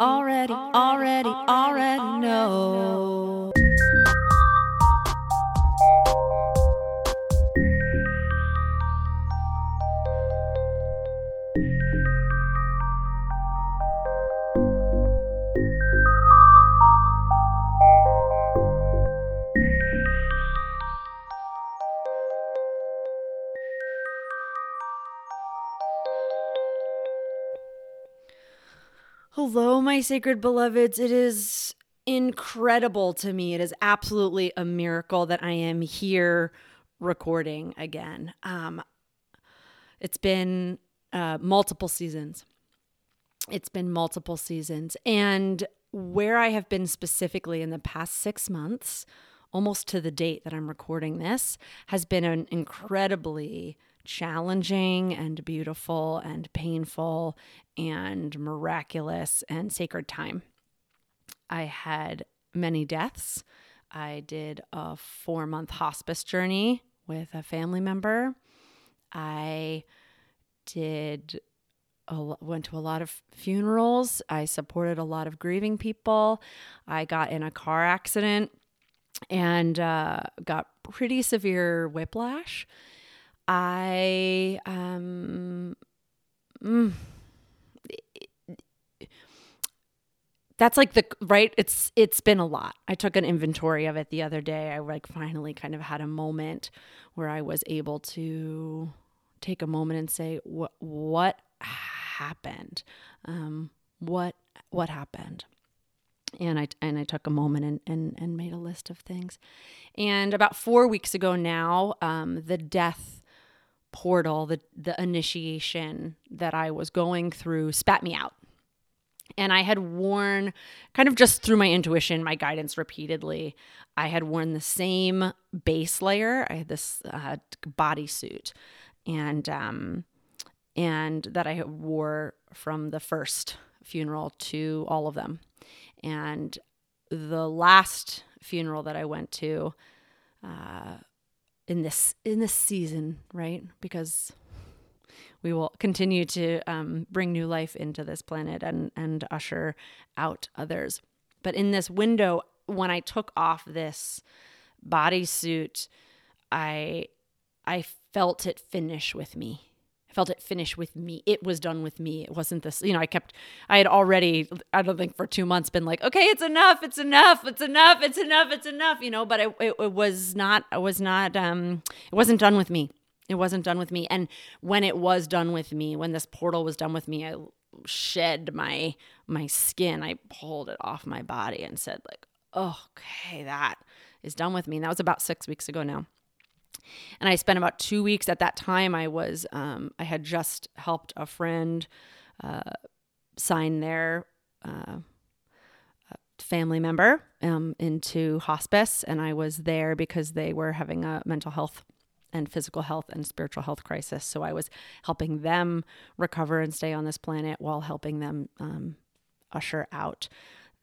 already, already, already know. Hello, my sacred beloveds. It is incredible to me. It is absolutely a miracle that I am here recording again. Um, it's been uh, multiple seasons. It's been multiple seasons. And where I have been specifically in the past six months, almost to the date that I'm recording this, has been an incredibly challenging and beautiful and painful and miraculous and sacred time. I had many deaths. I did a four month hospice journey with a family member. I did went to a lot of funerals. I supported a lot of grieving people. I got in a car accident and uh, got pretty severe whiplash. I um, mm, that's like the right? It's it's been a lot. I took an inventory of it the other day. I like finally kind of had a moment where i was able to take a moment and say what what happened? Um, what what happened? And i and i took a moment and and, and made a list of things. And about four weeks ago now um, the death portal the the initiation that i was going through spat me out and I had worn, kind of just through my intuition, my guidance repeatedly, I had worn the same base layer. I had this uh, bodysuit, and um, and that I wore from the first funeral to all of them. And the last funeral that I went to uh, in this in this season, right? Because we will continue to um, bring new life into this planet and and usher out others. But in this window, when I took off this bodysuit, I I felt it finish with me. I felt it finish with me. It was done with me. It wasn't this, you know, I kept, I had already, I don't think for two months been like, okay, it's enough, it's enough, it's enough, it's enough, it's enough, you know, but it, it, it was not, it was not, um, it wasn't done with me. It wasn't done with me. And when it was done with me, when this portal was done with me, I shed my my skin. I pulled it off my body and said like, oh, "Okay, that is done with me." And that was about 6 weeks ago now. And I spent about 2 weeks at that time I was um, I had just helped a friend uh, sign their uh, family member um, into hospice and I was there because they were having a mental health and physical health and spiritual health crisis. So I was helping them recover and stay on this planet while helping them um, usher out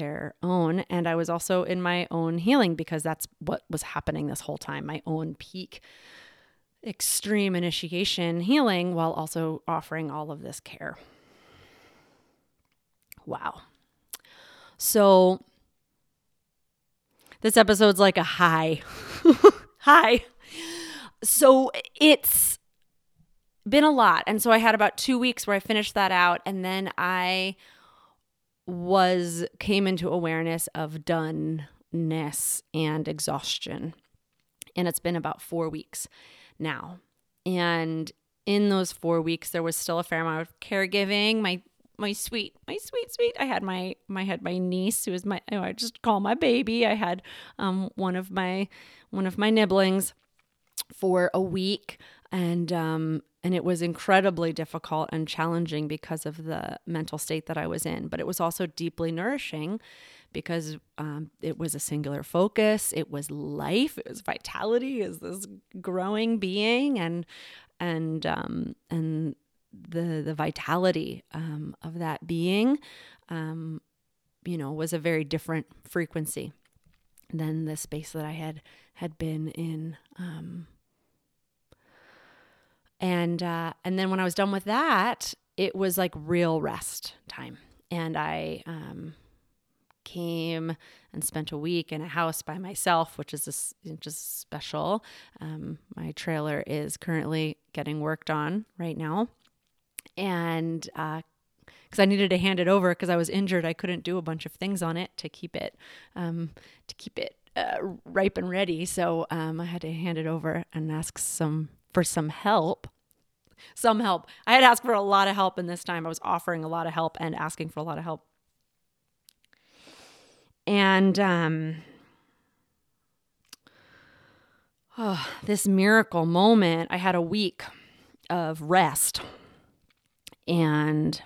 their own. And I was also in my own healing because that's what was happening this whole time my own peak extreme initiation healing while also offering all of this care. Wow. So this episode's like a high. high so it's been a lot. And so I had about two weeks where I finished that out. And then I was, came into awareness of doneness and exhaustion. And it's been about four weeks now. And in those four weeks, there was still a fair amount of caregiving. My my sweet, my sweet, sweet. I had my my had my niece who was my I just call my baby. I had um one of my one of my nibblings for a week and um and it was incredibly difficult and challenging because of the mental state that I was in. But it was also deeply nourishing because um, it was a singular focus. It was life. It was vitality. Is this growing being and and um, and the the vitality um, of that being, um, you know, was a very different frequency than the space that I had had been in. And uh, and then when I was done with that, it was like real rest time, and I um, came and spent a week in a house by myself, which is a, just special. Um, my trailer is currently getting worked on right now, and because uh, I needed to hand it over because I was injured, I couldn't do a bunch of things on it to keep it um, to keep it uh, ripe and ready. So um, I had to hand it over and ask some for some help. Some help. I had asked for a lot of help, and this time I was offering a lot of help and asking for a lot of help. And um, oh, this miracle moment, I had a week of rest. And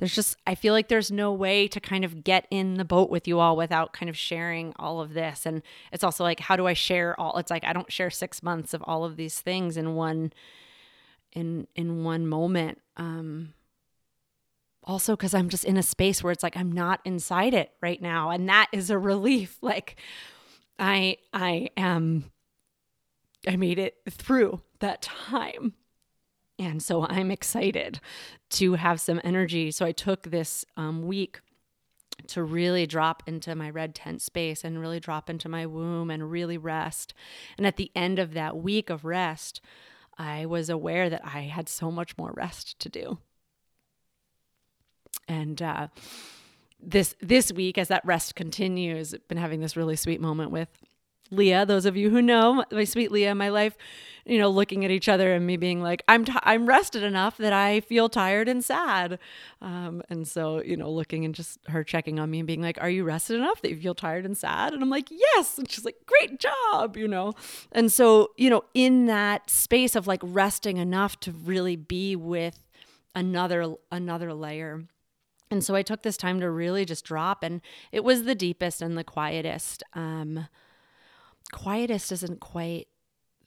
there's just I feel like there's no way to kind of get in the boat with you all without kind of sharing all of this. And it's also like how do I share all it's like I don't share 6 months of all of these things in one in in one moment. Um also cuz I'm just in a space where it's like I'm not inside it right now. And that is a relief. Like I I am I made it through that time and so I'm excited to have some energy. So I took this um, week to really drop into my red tent space and really drop into my womb and really rest. And at the end of that week of rest, I was aware that I had so much more rest to do. And uh, this this week, as that rest continues, been having this really sweet moment with Leah, those of you who know my sweet Leah, my life, you know, looking at each other and me being like, I'm t- I'm rested enough that I feel tired and sad, um, and so you know, looking and just her checking on me and being like, Are you rested enough that you feel tired and sad? And I'm like, Yes, and she's like, Great job, you know, and so you know, in that space of like resting enough to really be with another another layer. And so I took this time to really just drop, and it was the deepest and the quietest. Um, quietest isn't quite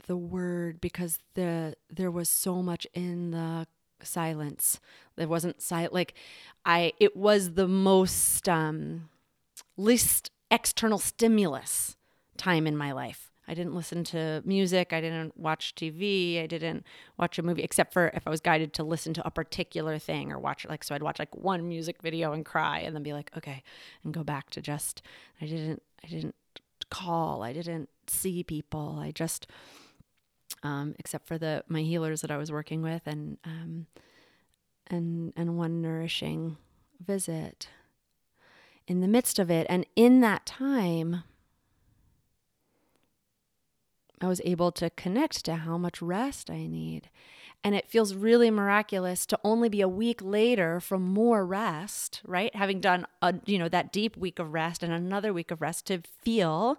the word because the there was so much in the silence. There wasn't like I it was the most um least external stimulus time in my life. I didn't listen to music, I didn't watch TV, I didn't watch a movie except for if I was guided to listen to a particular thing or watch it like so I'd watch like one music video and cry and then be like, okay, and go back to just I didn't I didn't call. I didn't see people. I just, um, except for the my healers that I was working with, and um, and and one nourishing visit. In the midst of it, and in that time, I was able to connect to how much rest I need. And it feels really miraculous to only be a week later from more rest, right? Having done a, you know, that deep week of rest and another week of rest to feel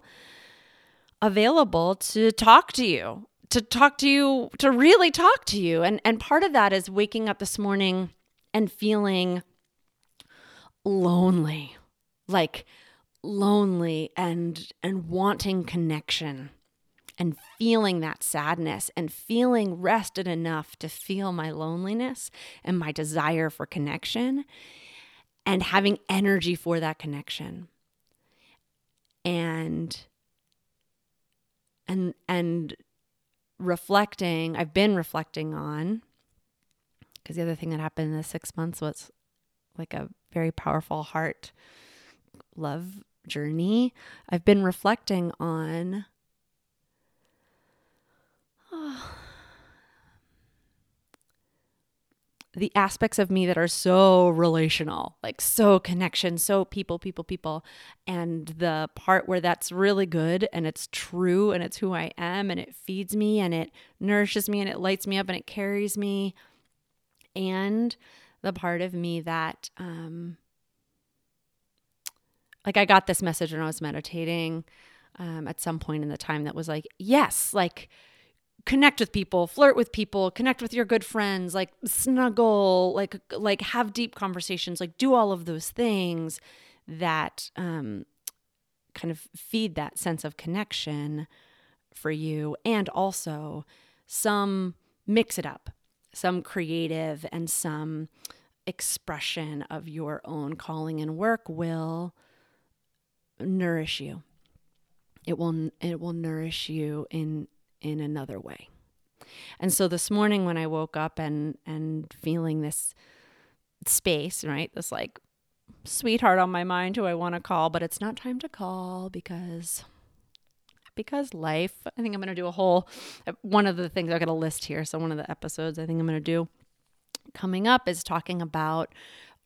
available to talk to you, to talk to you, to really talk to you. And and part of that is waking up this morning and feeling lonely. Like lonely and and wanting connection and feeling that sadness and feeling rested enough to feel my loneliness and my desire for connection and having energy for that connection. And and and reflecting i've been reflecting on because the other thing that happened in the six months was like a very powerful heart love journey. I've been reflecting on the aspects of me that are so relational, like so connection, so people, people, people. And the part where that's really good and it's true and it's who I am and it feeds me and it nourishes me and it lights me up and it carries me. And the part of me that, um, like, I got this message when I was meditating um, at some point in the time that was like, yes, like connect with people, flirt with people, connect with your good friends, like snuggle, like like have deep conversations, like do all of those things that um, kind of feed that sense of connection for you, and also some mix it up, some creative and some expression of your own calling and work will nourish you. It will it will nourish you in in another way. And so this morning when I woke up and and feeling this space, right? This like sweetheart on my mind who I want to call, but it's not time to call because because life. I think I'm going to do a whole one of the things I've got a list here. So one of the episodes I think I'm going to do coming up is talking about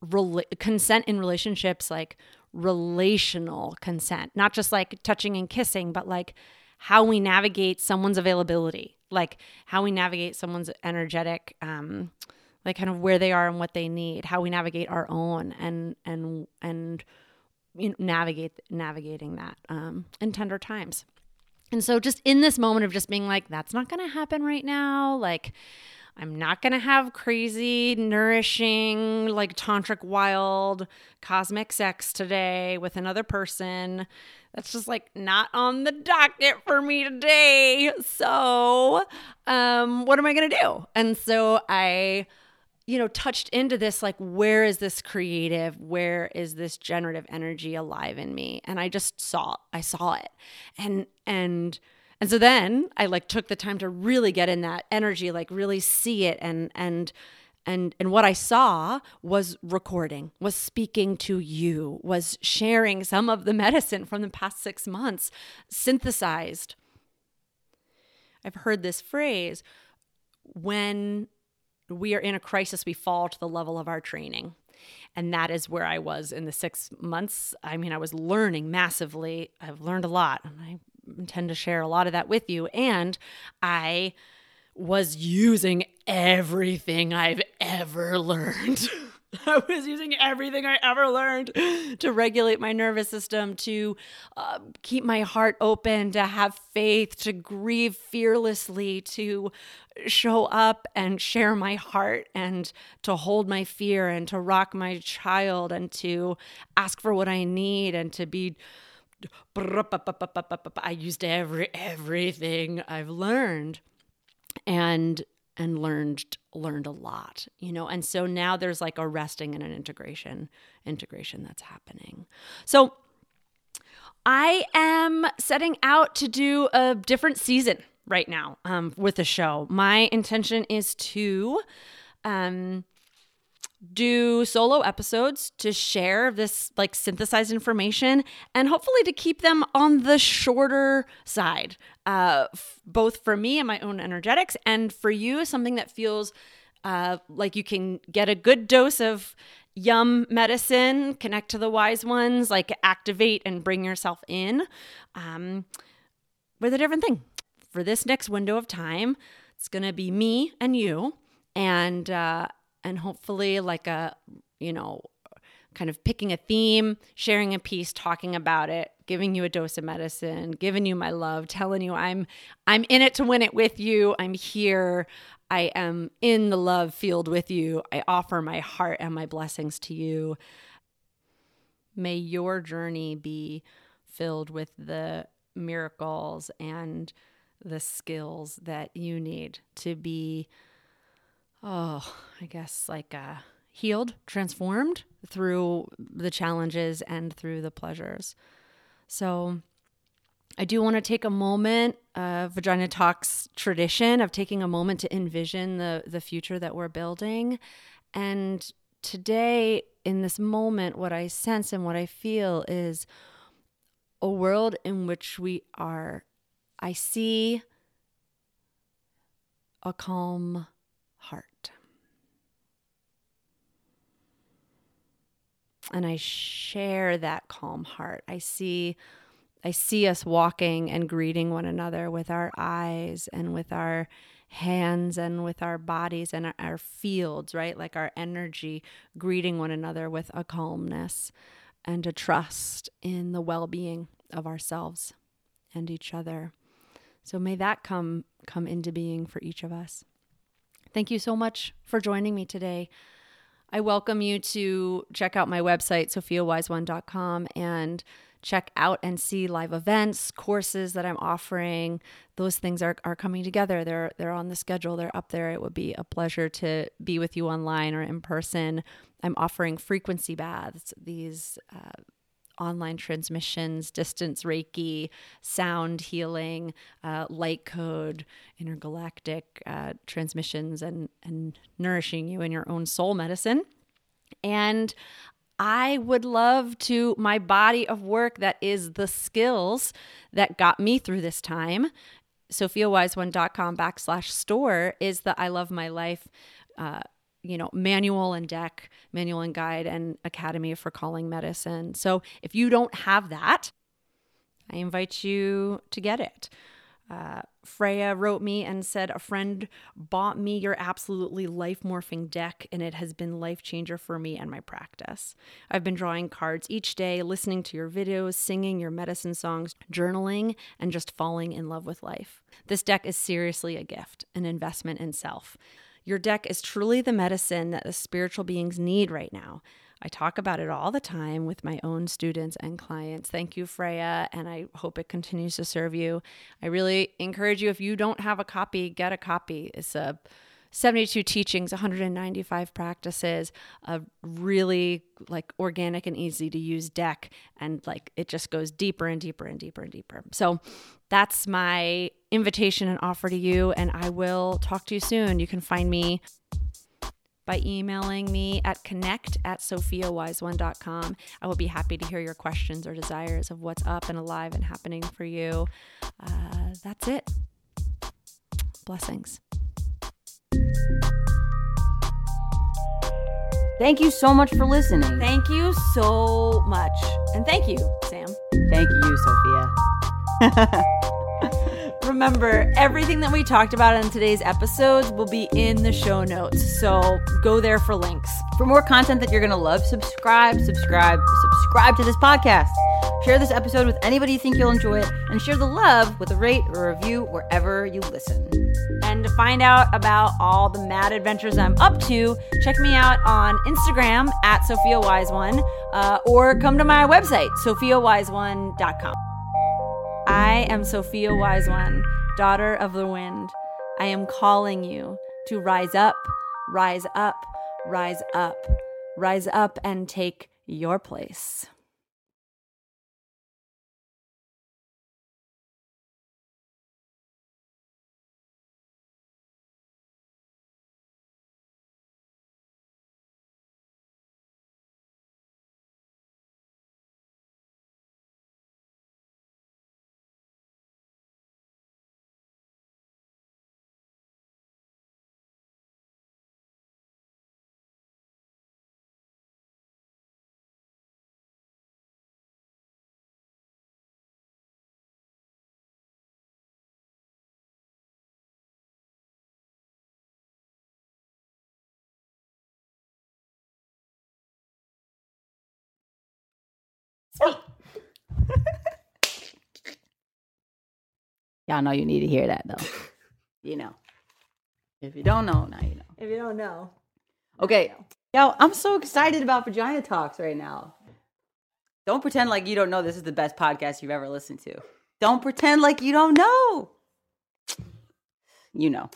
rela- consent in relationships like relational consent, not just like touching and kissing, but like how we navigate someone's availability, like how we navigate someone's energetic, um, like kind of where they are and what they need, how we navigate our own and and and you know, navigate navigating that um, in tender times. And so, just in this moment of just being like, that's not going to happen right now, like I'm not going to have crazy, nourishing, like tantric, wild, cosmic sex today with another person. That's just like not on the docket for me today. So, um, what am I going to do? And so I, you know, touched into this like, where is this creative? Where is this generative energy alive in me? And I just saw, I saw it. And, and, and so then I like took the time to really get in that energy, like really see it and and and and what I saw was recording, was speaking to you, was sharing some of the medicine from the past 6 months synthesized. I've heard this phrase when we are in a crisis we fall to the level of our training. And that is where I was in the six months. I mean, I was learning massively. I've learned a lot. And I intend to share a lot of that with you. And I was using everything I've ever learned. I was using everything I ever learned to regulate my nervous system, to uh, keep my heart open, to have faith, to grieve fearlessly, to show up and share my heart, and to hold my fear, and to rock my child, and to ask for what I need, and to be I used every everything I've learned and and learned learned a lot, you know. And so now there's like a resting and an integration integration that's happening. So I am setting out to do a different season right now um, with the show. My intention is to um, do solo episodes to share this like synthesized information and hopefully to keep them on the shorter side uh, f- both for me and my own energetics and for you something that feels uh, like you can get a good dose of yum medicine connect to the wise ones like activate and bring yourself in um, with a different thing. For this next window of time it's to be me and you and uh, and hopefully like a you know kind of picking a theme sharing a piece talking about it giving you a dose of medicine giving you my love telling you i'm i'm in it to win it with you. I'm here. I am in the love field with you. I offer my heart and my blessings to you. May your journey be filled with the miracles and the skills that you need to be oh, I guess like uh, healed, transformed through the challenges and through the pleasures. So I do want to take a moment, uh, Vagina Talks tradition of taking a moment to envision the the future that we're building. And today, in this moment, what I sense and what I feel is a world in which we are. I see a calm heart. And I share that calm heart. I see I see us walking and greeting one another with our eyes and with our hands and with our bodies and our fields, right? Like our energy, greeting one another with a calmness and a trust in the well being of ourselves and each other. So may that come come into being for each of us. Thank you so much for joining me today. I welcome you to check out my website, sophiawiseone.com, and check out and see live events, courses that I'm offering. Those things are, are coming together. They're they're on the schedule. They're up there. It would be a pleasure to be with you online or in person. I'm offering frequency baths, these uh, online transmissions, distance Reiki, sound healing, uh, light code, intergalactic uh, transmissions, and, and nourishing you in your own soul medicine. And I would love to, my body of work that is the skills that got me through this time. SophiaWiseOne.com backslash store is the I Love My Life. Uh, you know, manual and deck, manual and guide, and Academy for Calling Medicine. So if you don't have that, I invite you to get it. Uh, Freya wrote me and said, A friend bought me your absolutely life morphing deck, and it has been life changer for me and my practice. I've been drawing cards each day, listening to your videos, singing your medicine songs, journaling, and just falling in love with life. This deck is seriously a gift, an investment in self. Your deck is truly the medicine that the spiritual beings need right now. I talk about it all the time with my own students and clients. Thank you, Freya, and I hope it continues to serve you. I really encourage you, if you don't have a copy, get a copy. It's a 72 teachings, 195 practices, a really like organic and easy to use deck. And like it just goes deeper and deeper and deeper and deeper. So that's my invitation and offer to you. And I will talk to you soon. You can find me by emailing me at connect at sophiawiseone.com. I will be happy to hear your questions or desires of what's up and alive and happening for you. Uh, that's it. Blessings. Thank you so much for listening. Thank you so much. And thank you, Sam. Thank you, Sophia. Remember, everything that we talked about in today's episodes will be in the show notes. So go there for links. For more content that you're going to love, subscribe, subscribe, subscribe to this podcast. Share this episode with anybody you think you'll enjoy it, and share the love with a rate or review wherever you listen. And to find out about all the mad adventures I'm up to, check me out on Instagram at Sophia Wise One, uh, or come to my website, sophiawiseone.com. I am Sophia Wise One, daughter of the wind. I am calling you to rise up, rise up, rise up, rise up and take your place. Y'all know you need to hear that though. you know. If you don't know, now you know. If you don't know, Okay. Yo, I'm so excited about Vagina Talks right now. Don't pretend like you don't know this is the best podcast you've ever listened to. Don't pretend like you don't know. You know.